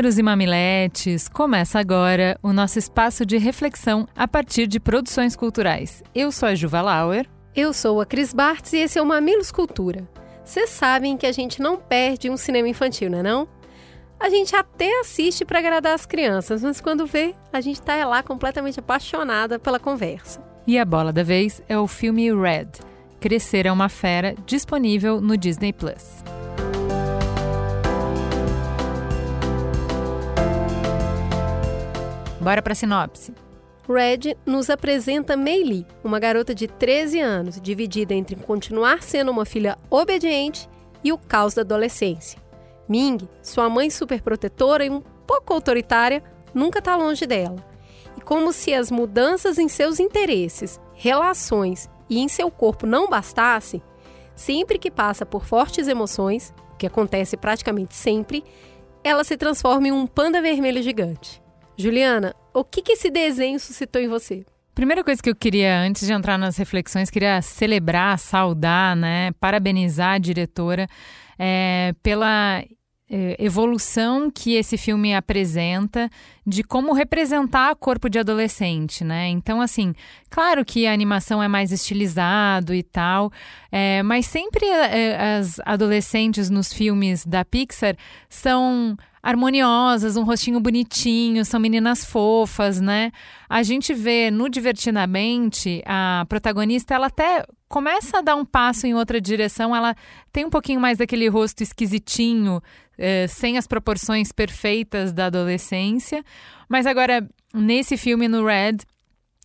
Mamileiros e mamiletes, começa agora o nosso espaço de reflexão a partir de produções culturais. Eu sou a Juva Lauer. Eu sou a Cris Bartz e esse é o Mamilos Cultura. Vocês sabem que a gente não perde um cinema infantil, não é não? A gente até assiste para agradar as crianças, mas quando vê, a gente tá lá completamente apaixonada pela conversa. E a bola da vez é o filme Red, Crescer é uma Fera, disponível no Disney Plus. Bora para a sinopse. Red nos apresenta Meili, uma garota de 13 anos, dividida entre continuar sendo uma filha obediente e o caos da adolescência. Ming, sua mãe superprotetora e um pouco autoritária, nunca está longe dela. E como se as mudanças em seus interesses, relações e em seu corpo não bastasse, sempre que passa por fortes emoções, o que acontece praticamente sempre, ela se transforma em um panda vermelho gigante. Juliana, o que, que esse desenho suscitou em você? Primeira coisa que eu queria, antes de entrar nas reflexões, queria celebrar, saudar, né, parabenizar a diretora é, pela é, evolução que esse filme apresenta de como representar corpo de adolescente, né? Então, assim, claro que a animação é mais estilizado e tal, é, mas sempre é, as adolescentes nos filmes da Pixar são harmoniosas, um rostinho bonitinho, são meninas fofas, né? A gente vê no Divertidamente a protagonista, ela até começa a dar um passo em outra direção, ela tem um pouquinho mais daquele rosto esquisitinho, eh, sem as proporções perfeitas da adolescência. Mas agora, nesse filme, no Red,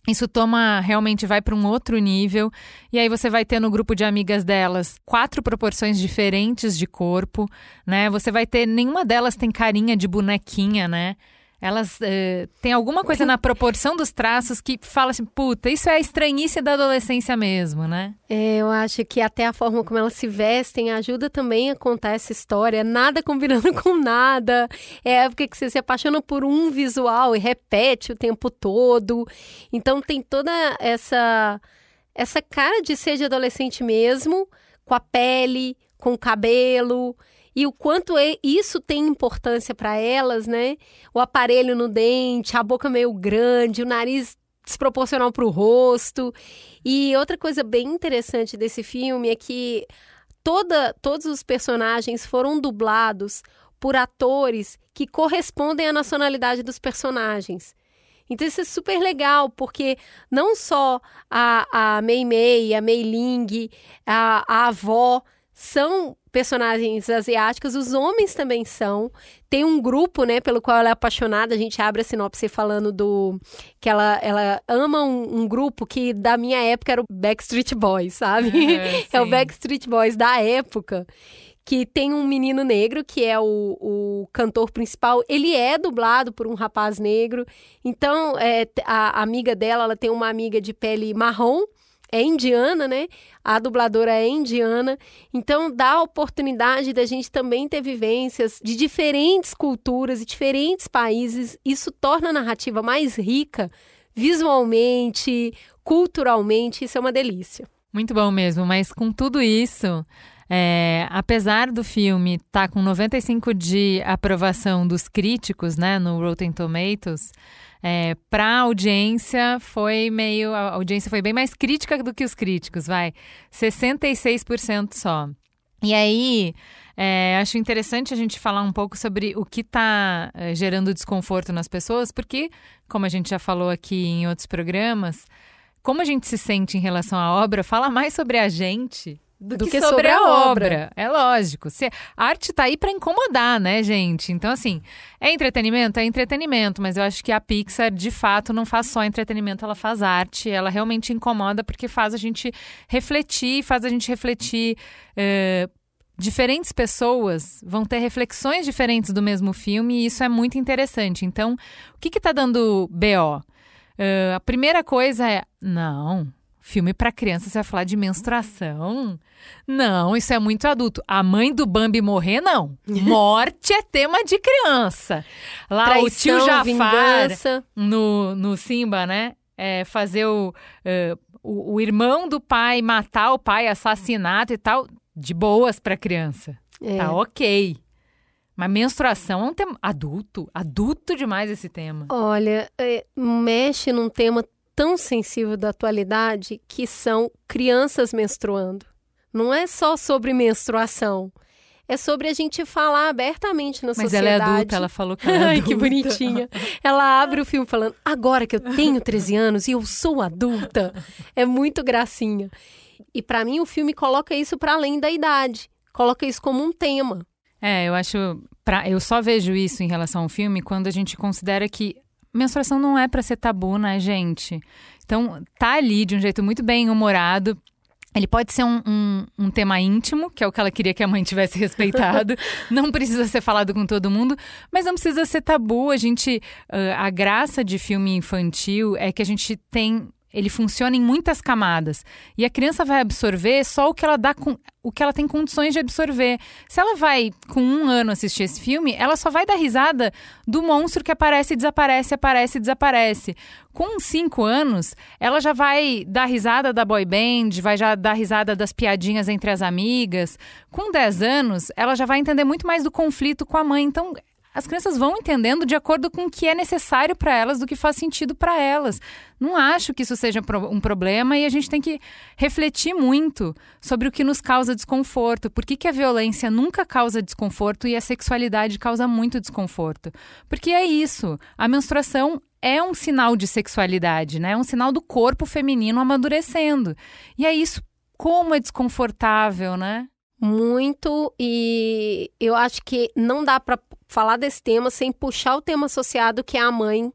isso toma realmente vai para um outro nível e aí você vai ter no grupo de amigas delas quatro proporções diferentes de corpo, né? Você vai ter nenhuma delas tem carinha de bonequinha, né? Elas uh, têm alguma coisa na proporção dos traços que fala assim, puta, isso é a estranhice da adolescência mesmo, né? É, eu acho que até a forma como elas se vestem ajuda também a contar essa história. Nada combinando com nada. É a época que você se apaixona por um visual e repete o tempo todo. Então tem toda essa, essa cara de ser de adolescente mesmo, com a pele, com o cabelo e o quanto é, isso tem importância para elas, né? O aparelho no dente, a boca meio grande, o nariz desproporcional para o rosto. E outra coisa bem interessante desse filme é que toda, todos os personagens foram dublados por atores que correspondem à nacionalidade dos personagens. Então isso é super legal, porque não só a, a Mei Mei, a Mei Ling, a, a avó são personagens asiáticos, os homens também são. Tem um grupo, né, pelo qual ela é apaixonada. A gente abre a sinopse falando do que ela, ela ama um, um grupo que da minha época era o Backstreet Boys, sabe? É, é o Backstreet Boys da época que tem um menino negro, que é o, o cantor principal. Ele é dublado por um rapaz negro. Então, é, a, a amiga dela, ela tem uma amiga de pele marrom, é indiana, né? A dubladora é indiana. Então dá a oportunidade da gente também ter vivências de diferentes culturas e diferentes países. Isso torna a narrativa mais rica visualmente, culturalmente. Isso é uma delícia. Muito bom mesmo, mas com tudo isso, é, apesar do filme estar tá com 95 de aprovação dos críticos, né, no Rotten Tomatoes, é, para audiência foi meio. A audiência foi bem mais crítica do que os críticos, vai. 66% só. E aí. É, acho interessante a gente falar um pouco sobre o que está é, gerando desconforto nas pessoas, porque, como a gente já falou aqui em outros programas, como a gente se sente em relação à obra fala mais sobre a gente do, do que, que, sobre, sobre a, obra. obra. É lógico. Se, a arte tá aí para incomodar, né, gente? Então, assim, é entretenimento? É entretenimento, mas eu acho que a Pixar, de fato, não faz só entretenimento, ela faz arte. Ela realmente incomoda porque faz a gente refletir, faz a gente refletir. Uh, diferentes pessoas vão ter reflexões diferentes do mesmo filme e isso é muito interessante. Então, o que está dando BO? Uh, a primeira coisa é: não, filme para criança você vai falar de menstruação? Não, isso é muito adulto. A mãe do Bambi morrer, não. Morte é tema de criança. Lá Traição, o tio Jafar vingança. no, no Simba, né? É, fazer o, uh, o, o irmão do pai matar o pai, assassinato e tal, de boas para criança. É. Tá ok. Mas menstruação é um tema adulto, adulto demais esse tema. Olha, é, mexe num tema tão sensível da atualidade que são crianças menstruando. Não é só sobre menstruação. É sobre a gente falar abertamente na Mas sociedade. ela é adulta, ela falou que ela é Ai, que bonitinha. Ela abre o filme falando: agora que eu tenho 13 anos e eu sou adulta. É muito gracinha. E pra mim o filme coloca isso para além da idade. Coloca isso como um tema. É, eu acho. Pra, eu só vejo isso em relação ao filme quando a gente considera que menstruação não é pra ser tabu, né, gente? Então, tá ali de um jeito muito bem humorado. Ele pode ser um, um, um tema íntimo, que é o que ela queria que a mãe tivesse respeitado. não precisa ser falado com todo mundo, mas não precisa ser tabu. A gente. ah, a graça de filme infantil é que a gente tem. Ele funciona em muitas camadas. E a criança vai absorver só o que ela dá com, o que ela tem condições de absorver. Se ela vai, com um ano, assistir esse filme, ela só vai dar risada do monstro que aparece e desaparece, aparece e desaparece. Com cinco anos, ela já vai dar risada da boy band, vai já dar risada das piadinhas entre as amigas. Com 10 anos, ela já vai entender muito mais do conflito com a mãe. Então, as crianças vão entendendo de acordo com o que é necessário para elas, do que faz sentido para elas. Não acho que isso seja um problema e a gente tem que refletir muito sobre o que nos causa desconforto. Por que, que a violência nunca causa desconforto e a sexualidade causa muito desconforto? Porque é isso. A menstruação é um sinal de sexualidade, né? É um sinal do corpo feminino amadurecendo. E é isso como é desconfortável, né? Muito, e eu acho que não dá para falar desse tema sem puxar o tema associado que é a mãe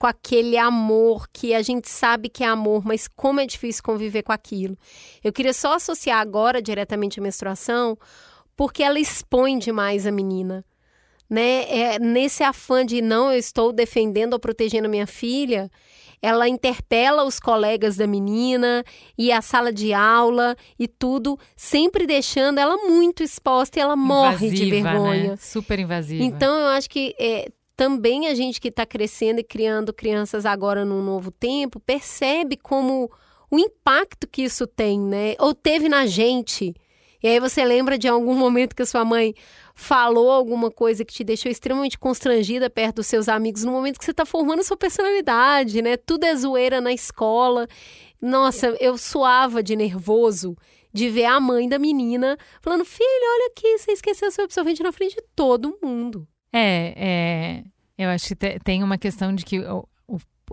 com aquele amor que a gente sabe que é amor, mas como é difícil conviver com aquilo. Eu queria só associar agora diretamente a menstruação, porque ela expõe demais a menina. Né? É, nesse afã de não, eu estou defendendo ou protegendo minha filha, ela interpela os colegas da menina e a sala de aula e tudo, sempre deixando ela muito exposta e ela morre de Invasiva, vergonha. Né? Super invasiva. Então, eu acho que é, também a gente que está crescendo e criando crianças agora num novo tempo percebe como o impacto que isso tem, né? Ou teve na gente. E aí você lembra de algum momento que a sua mãe falou alguma coisa que te deixou extremamente constrangida perto dos seus amigos no momento que você está formando sua personalidade, né? Tudo é zoeira na escola. Nossa, eu suava de nervoso de ver a mãe da menina falando: filho, olha aqui, você esqueceu seu absorvente na frente de todo mundo. É, é, eu acho que te- tem uma questão de que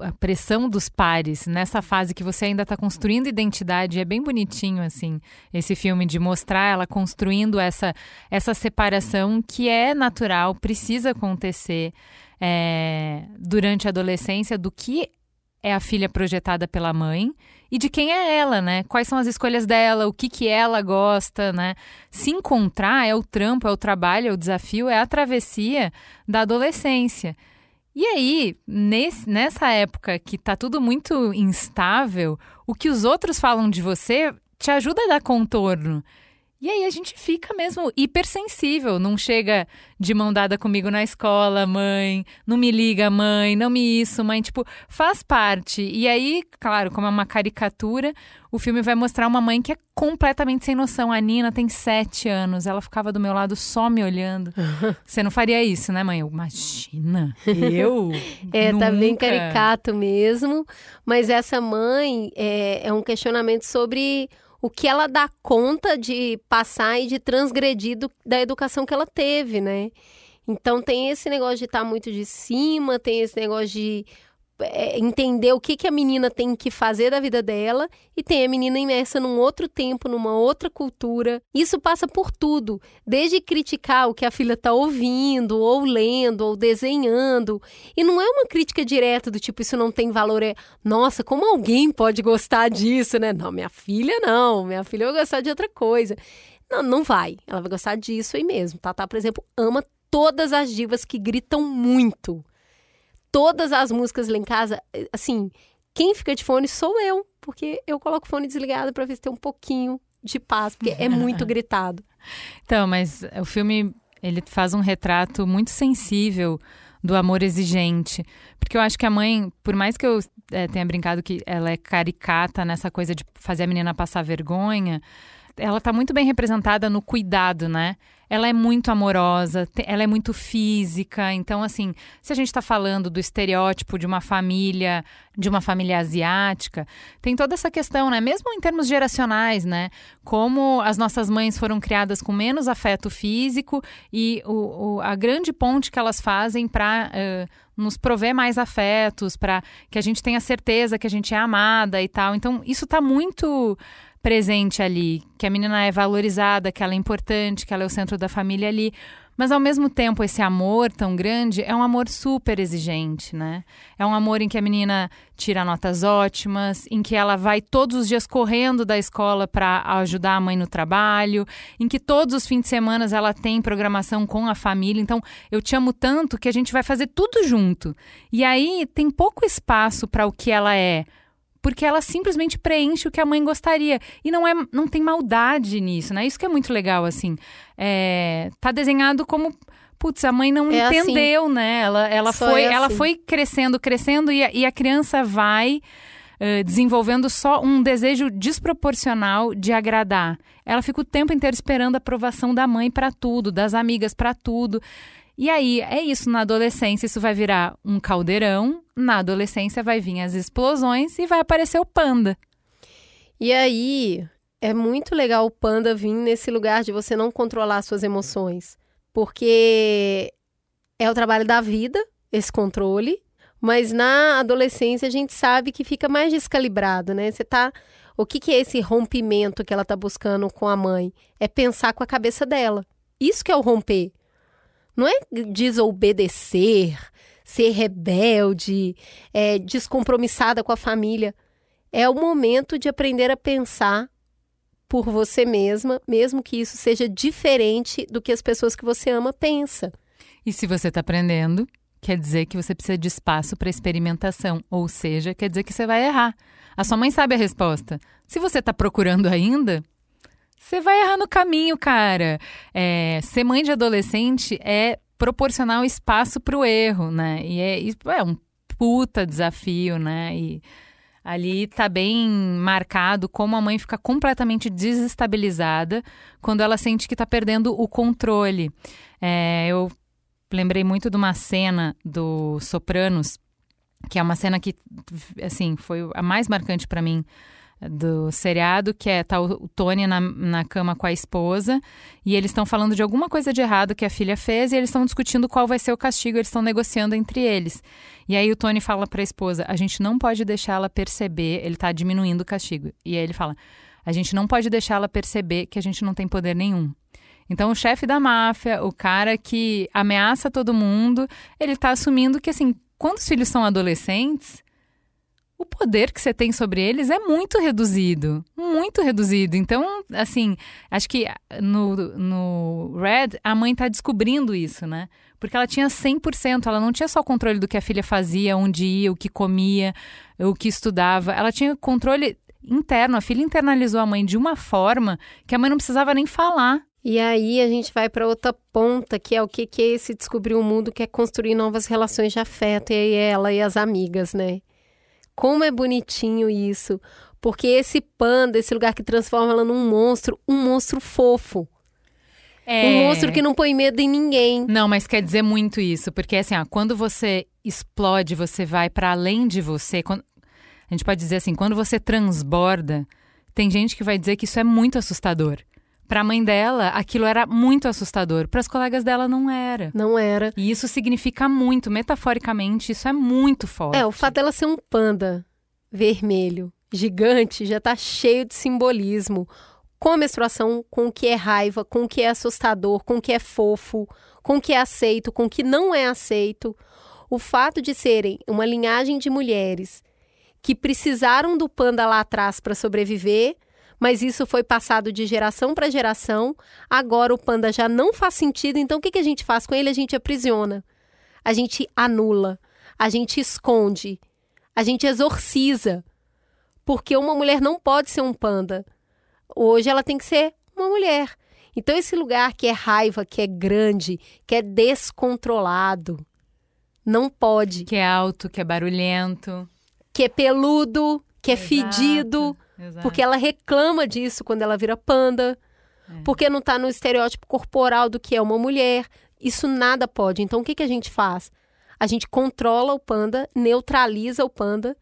a pressão dos pares nessa fase que você ainda está construindo identidade é bem bonitinho assim esse filme de mostrar ela construindo essa essa separação que é natural precisa acontecer é, durante a adolescência do que é a filha projetada pela mãe e de quem é ela, né? Quais são as escolhas dela, o que que ela gosta, né? Se encontrar é o trampo, é o trabalho, é o desafio, é a travessia da adolescência. E aí, nesse- nessa época que tá tudo muito instável, o que os outros falam de você te ajuda a dar contorno. E aí a gente fica mesmo hipersensível, não chega de mão dada comigo na escola, mãe, não me liga, mãe, não me isso, mãe, tipo, faz parte. E aí, claro, como é uma caricatura, o filme vai mostrar uma mãe que é completamente sem noção. A Nina tem sete anos, ela ficava do meu lado só me olhando. Você não faria isso, né, mãe? Eu, imagina, eu? É, tá bem Nunca. caricato mesmo. Mas essa mãe é, é um questionamento sobre o que ela dá conta de passar e de transgredir do- da educação que ela teve, né? Então tem esse negócio de estar muito de cima, tem esse negócio de entender o que, que a menina tem que fazer da vida dela e tem a menina imersa num outro tempo, numa outra cultura. Isso passa por tudo, desde criticar o que a filha está ouvindo, ou lendo, ou desenhando. E não é uma crítica direta do tipo, isso não tem valor, é nossa, como alguém pode gostar disso, né? Não, minha filha não, minha filha vai gostar de outra coisa. Não, não vai. Ela vai gostar disso aí mesmo. Tatá, por exemplo, ama todas as divas que gritam muito. Todas as músicas lá em casa, eh, assim, quem fica de fone sou eu, porque eu coloco o fone desligado para ver se tem um pouquinho de paz, porque é muito gritado. Então, mas o filme ele faz um retrato muito sensível do amor exigente. Porque eu acho que a mãe, por mais que eu é, tenha brincado que ela é caricata nessa coisa de fazer a menina passar vergonha, ela tá muito bem representada no cuidado, né? Ela é muito amorosa, ela é muito física. Então, assim, se a gente está falando do estereótipo de uma família, de uma família asiática, tem toda essa questão, né? Mesmo em termos geracionais, né? Como as nossas mães foram criadas com menos afeto físico e o, o a grande ponte que elas fazem para uh, nos prover mais afetos, para que a gente tenha certeza que a gente é amada e tal. Então, isso está muito presente ali, que a menina é valorizada, que ela é importante, que ela é o centro da família ali. Mas ao mesmo tempo, esse amor tão grande é um amor super exigente, né? É um amor em que a menina tira notas ótimas, em que ela vai todos os dias correndo da escola para ajudar a mãe no trabalho, em que todos os fins de semana ela tem programação com a família. Então, eu te amo tanto que a gente vai fazer tudo junto. E aí tem pouco espaço para o que ela é porque ela simplesmente preenche o que a mãe gostaria. E não é, não tem maldade nisso, né? Isso que é muito legal, assim. É, tá desenhado como putz, a mãe não é assim. entendeu, assim. né? Ela, ela, foi, é assim. ela foi crescendo, crescendo e a, e a criança vai uh, desenvolvendo só um desejo desproporcional de agradar. Ela fica o tempo inteiro esperando a aprovação da mãe para tudo, das amigas para tudo. E aí, é isso, na adolescência isso vai virar um caldeirão, na adolescência vai vir as explosões e vai aparecer o panda. E aí, é muito legal o panda vir nesse lugar de você não controlar suas emoções, porque é o trabalho da vida, esse controle, mas na adolescência a gente sabe que fica mais descalibrado, né? Você tá o que, que é esse rompimento que ela tá buscando com a mãe? É pensar com a cabeça dela. Isso que é o romper. Não é desobedecer, ser rebelde, é, descompromissada com a família. É o momento de aprender a pensar por você mesma, mesmo que isso seja diferente do que as pessoas que você ama pensam. E se você está aprendendo, quer dizer que você precisa de espaço para experimentação, ou seja, quer dizer que você vai errar. A sua mãe sabe a resposta. Se você está procurando ainda, você vai errar no caminho, cara. É, ser mãe de adolescente é proporcionar um espaço para o erro, né? E é, é um puta desafio, né? E ali tá bem marcado como a mãe fica completamente desestabilizada quando ela sente que está perdendo o controle. É, eu lembrei muito de uma cena do Sopranos, que é uma cena que, assim, foi a mais marcante para mim do seriado, que é tá o Tony na, na cama com a esposa e eles estão falando de alguma coisa de errado que a filha fez e eles estão discutindo qual vai ser o castigo, eles estão negociando entre eles. E aí o Tony fala para a esposa: "A gente não pode deixar ela perceber, ele está diminuindo o castigo". E aí ele fala: "A gente não pode deixar ela perceber que a gente não tem poder nenhum". Então, o chefe da máfia, o cara que ameaça todo mundo, ele está assumindo que, assim, quando os filhos são adolescentes, o poder que você tem sobre eles é muito reduzido. Muito reduzido. Então, assim, acho que no, no Red, a mãe está descobrindo isso, né? Porque ela tinha 100%, ela não tinha só o controle do que a filha fazia, onde ia, o que comia, o que estudava. Ela tinha controle interno. A filha internalizou a mãe de uma forma que a mãe não precisava nem falar. E aí a gente vai para outra ponta, que é o que, que é esse descobrir o mundo, que é construir novas relações de afeto, e aí ela e as amigas, né? Como é bonitinho isso. Porque esse panda, esse lugar que transforma ela num monstro, um monstro fofo. É... Um monstro que não põe medo em ninguém. Não, mas quer dizer muito isso, porque assim, ó, quando você explode, você vai para além de você. Quando... A gente pode dizer assim, quando você transborda, tem gente que vai dizer que isso é muito assustador. Para a mãe dela, aquilo era muito assustador. Para as colegas dela, não era. Não era. E isso significa muito, metaforicamente, isso é muito forte. É, o fato dela ser um panda vermelho, gigante, já está cheio de simbolismo. Com a menstruação, com o que é raiva, com o que é assustador, com o que é fofo, com o que é aceito, com o que não é aceito. O fato de serem uma linhagem de mulheres que precisaram do panda lá atrás para sobreviver mas isso foi passado de geração para geração. Agora o panda já não faz sentido, então o que, que a gente faz com ele? A gente aprisiona, a gente anula, a gente esconde, a gente exorciza. Porque uma mulher não pode ser um panda. Hoje ela tem que ser uma mulher. Então, esse lugar que é raiva, que é grande, que é descontrolado, não pode. Que é alto, que é barulhento. Que é peludo, que é Exato, fedido. Exato. Porque ela reclama disso quando ela vira panda. É. Porque não está no estereótipo corporal do que é uma mulher. Isso nada pode. Então, o que, que a gente faz? A gente controla o panda, neutraliza o panda,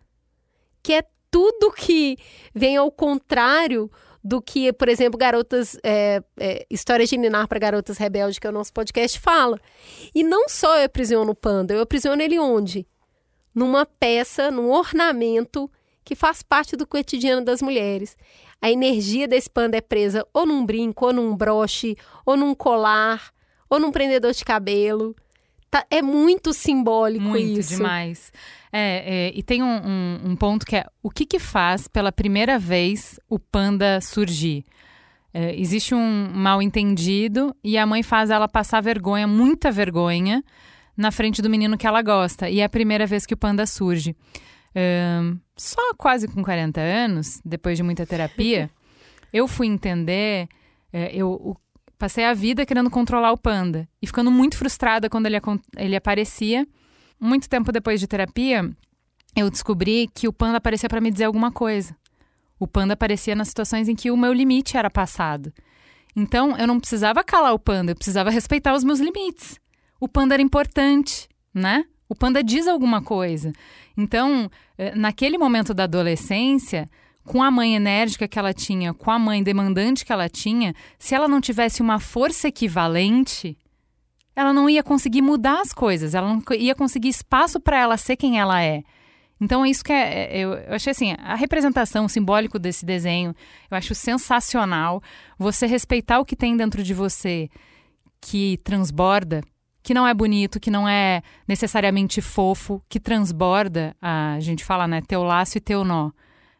que é tudo que vem ao contrário do que, por exemplo, garotas. É, é, Histórias de Ninar para Garotas Rebeldes, que é o nosso podcast, fala. E não só eu aprisiono o panda, eu aprisiono ele onde? Numa peça, num ornamento que faz parte do cotidiano das mulheres. A energia desse panda é presa ou num brinco, ou num broche, ou num colar, ou num prendedor de cabelo. Tá, é muito simbólico Muito isso. demais. É, é, e tem um, um- um ponto que é o que, que faz pela primeira vez o panda surgir? É, existe um mal entendido e a mãe faz ela passar vergonha, muita vergonha, na frente do menino que ela gosta. E é a primeira vez que o panda surge. Só quase com 40 anos, depois de muita terapia, eu fui entender. é, eu passei a vida querendo controlar o panda e ficando muito frustrada quando ele, ele aparecia. Muito tempo depois de terapia, eu descobri que o panda aparecia para me dizer alguma coisa. O panda aparecia nas situações em que o meu limite era passado. Então, eu não precisava calar o panda, eu precisava respeitar os meus limites. O panda era importante, né? O panda diz alguma coisa. Então, eh, naquele momento da adolescência, com a mãe enérgica que ela tinha, com a mãe demandante que ela tinha, se ela não tivesse uma força equivalente, ela não ia conseguir mudar as coisas, ela não ia conseguir espaço para ela ser quem ela é. Então é isso que é, é- eu, eu achei assim, a representação, o simbólico desse desenho, eu acho sensacional. Você respeitar o que tem dentro de você que transborda, que não é bonito, que não é necessariamente fofo, que transborda, a gente fala, né, teu laço e teu nó.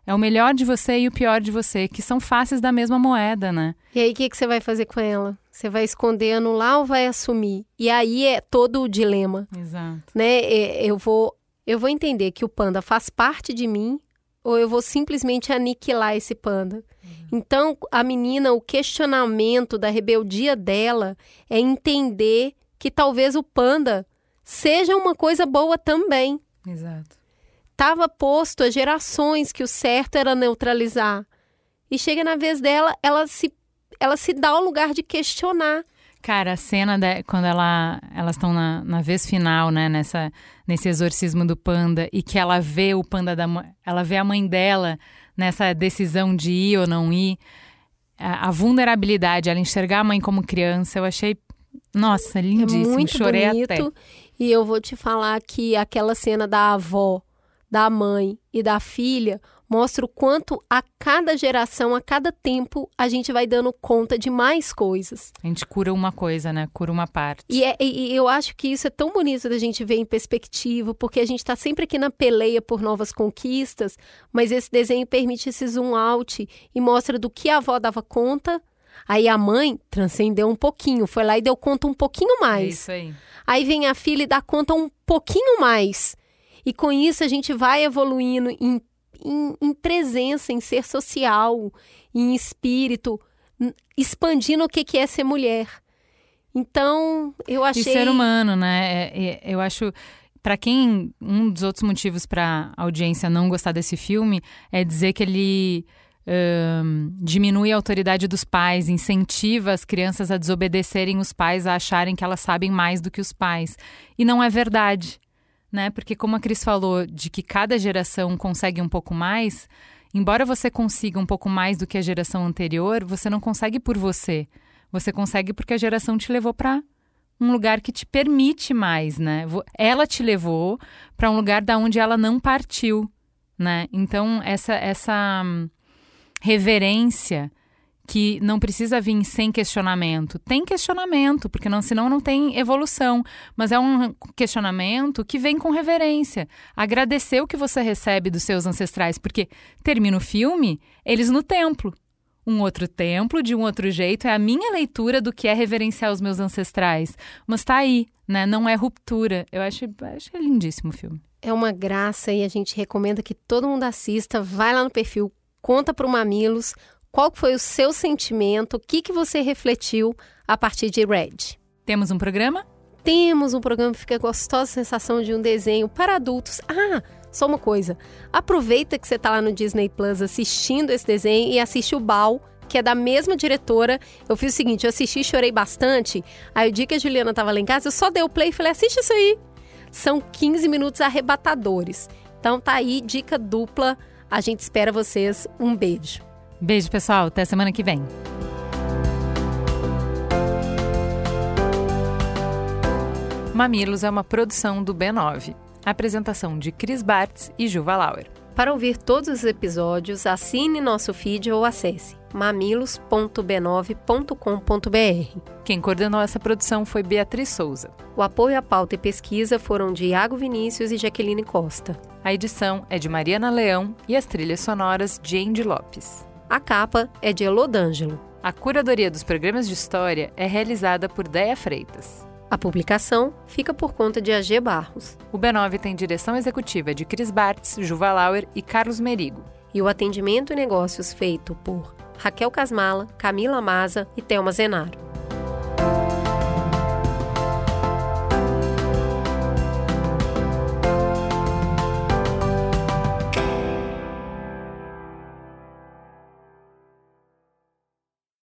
É o melhor de você e o pior de você, que são faces da mesma moeda, né? E aí, o que, que você vai fazer com ela? Você vai esconder, anular ou vai assumir? E aí é todo o dilema, Exato. né? É, Eu vou, eu vou entender que o panda faz parte de mim ou eu vou simplesmente aniquilar esse panda. Então, a menina, o questionamento da rebeldia dela é entender que talvez o panda seja uma coisa boa também. Exato. Estava posto há gerações que o certo era neutralizar. E chega na vez dela, ela se, ela se dá o lugar de questionar. Cara, a cena da, quando ela, elas estão na, na vez final, né, nessa, nesse exorcismo do panda, e que ela vê o panda da ela vê a mãe dela nessa decisão de ir ou não ir, a, a vulnerabilidade, ela enxergar a mãe como criança, eu achei, nossa, lindíssimo, é muito chorei bonito. até. E eu vou te falar que aquela cena da avó, da mãe e da filha mostra o quanto a cada geração, a cada tempo, a gente vai dando conta de mais coisas. A gente cura uma coisa, né, cura uma parte. E, é- e- e eu acho que isso é tão bonito da gente ver em perspectiva, porque a gente está sempre aqui na peleia por novas conquistas, mas esse desenho permite esse zoom out e mostra do que a avó dava conta. Aí a mãe transcendeu um pouquinho, foi lá e deu conta um pouquinho É mais. isso aí. Aí vem a filha e dá conta um pouquinho mais. E com isso a gente vai evoluindo em, em, em presença, em ser social, em espírito, expandindo o que que é ser mulher. Então, eu achei. E ser humano, né? É- é- eu acho. Pra quem. Um dos outros motivos pra audiência não gostar desse filme é dizer que ele. Ahn, diminui a autoridade dos pais, incentiva as crianças a desobedecerem os pais, a acharem que elas sabem mais do que os pais. E não é verdade, né? Porque, como a Cris falou, de que cada geração consegue um pouco mais, embora você consiga um pouco mais do que a geração anterior, você não consegue por você. Você consegue porque a geração te levou pra um lugar que te permite mais, né? Ela te levou para um lugar da onde ela não partiu, né? Então essa essa reverência que não precisa vir sem questionamento. Tem questionamento, porque não, senão não tem evolução. Mas é um questionamento que vem com reverência. Agradecer o que você recebe dos seus ancestrais, porque termina o filme, eles no templo. Um outro templo, de um outro jeito, é a minha leitura do que é reverenciar os meus ancestrais. Mas tá aí, né? Não é ruptura. Eu acho, acho lindíssimo o filme. É uma graça e a gente recomenda que todo mundo assista. Vai lá no perfil, conta para o Mamilos qual foi o seu sentimento, o que, que você refletiu a partir de Red. Temos um programa? Temos um programa que fica a gostosa sensação de um desenho para adultos. Ah, só uma coisa. Aproveita que você está lá no Disney Plus assistindo esse desenho e assiste o Bal, que é da mesma diretora. Eu fiz o seguinte, eu assisti e chorei bastante. Aí o dia que a Juliana estava lá em casa, eu só dei o play e falei, assiste isso aí. São 15 minutos arrebatadores. Então tá aí, dica dupla. A gente espera vocês. Um beijo. Beijo, pessoal. Até semana que vem. Mamilos é uma produção do B9. Apresentação de Cris Bartz e Juva Lauer. Para ouvir todos os episódios, assine nosso feed ou acesse mamilos.b9.com.br. Quem coordenou essa produção foi Beatriz Souza. O apoio à pauta e pesquisa foram de Iago Vinícius e Jaqueline Costa. A edição é de Mariana Leão e as trilhas sonoras de Andy Lopes. A capa é de Elodângelo. A curadoria dos programas de história é realizada por Deia Freitas. A publicação fica por conta de AG Barros. O B9 tem direção executiva de Cris Bartz, Juva Lauer e Carlos Merigo. E o atendimento e negócios feito por Raquel Casmala, Camila Maza e Thelma Zenaro.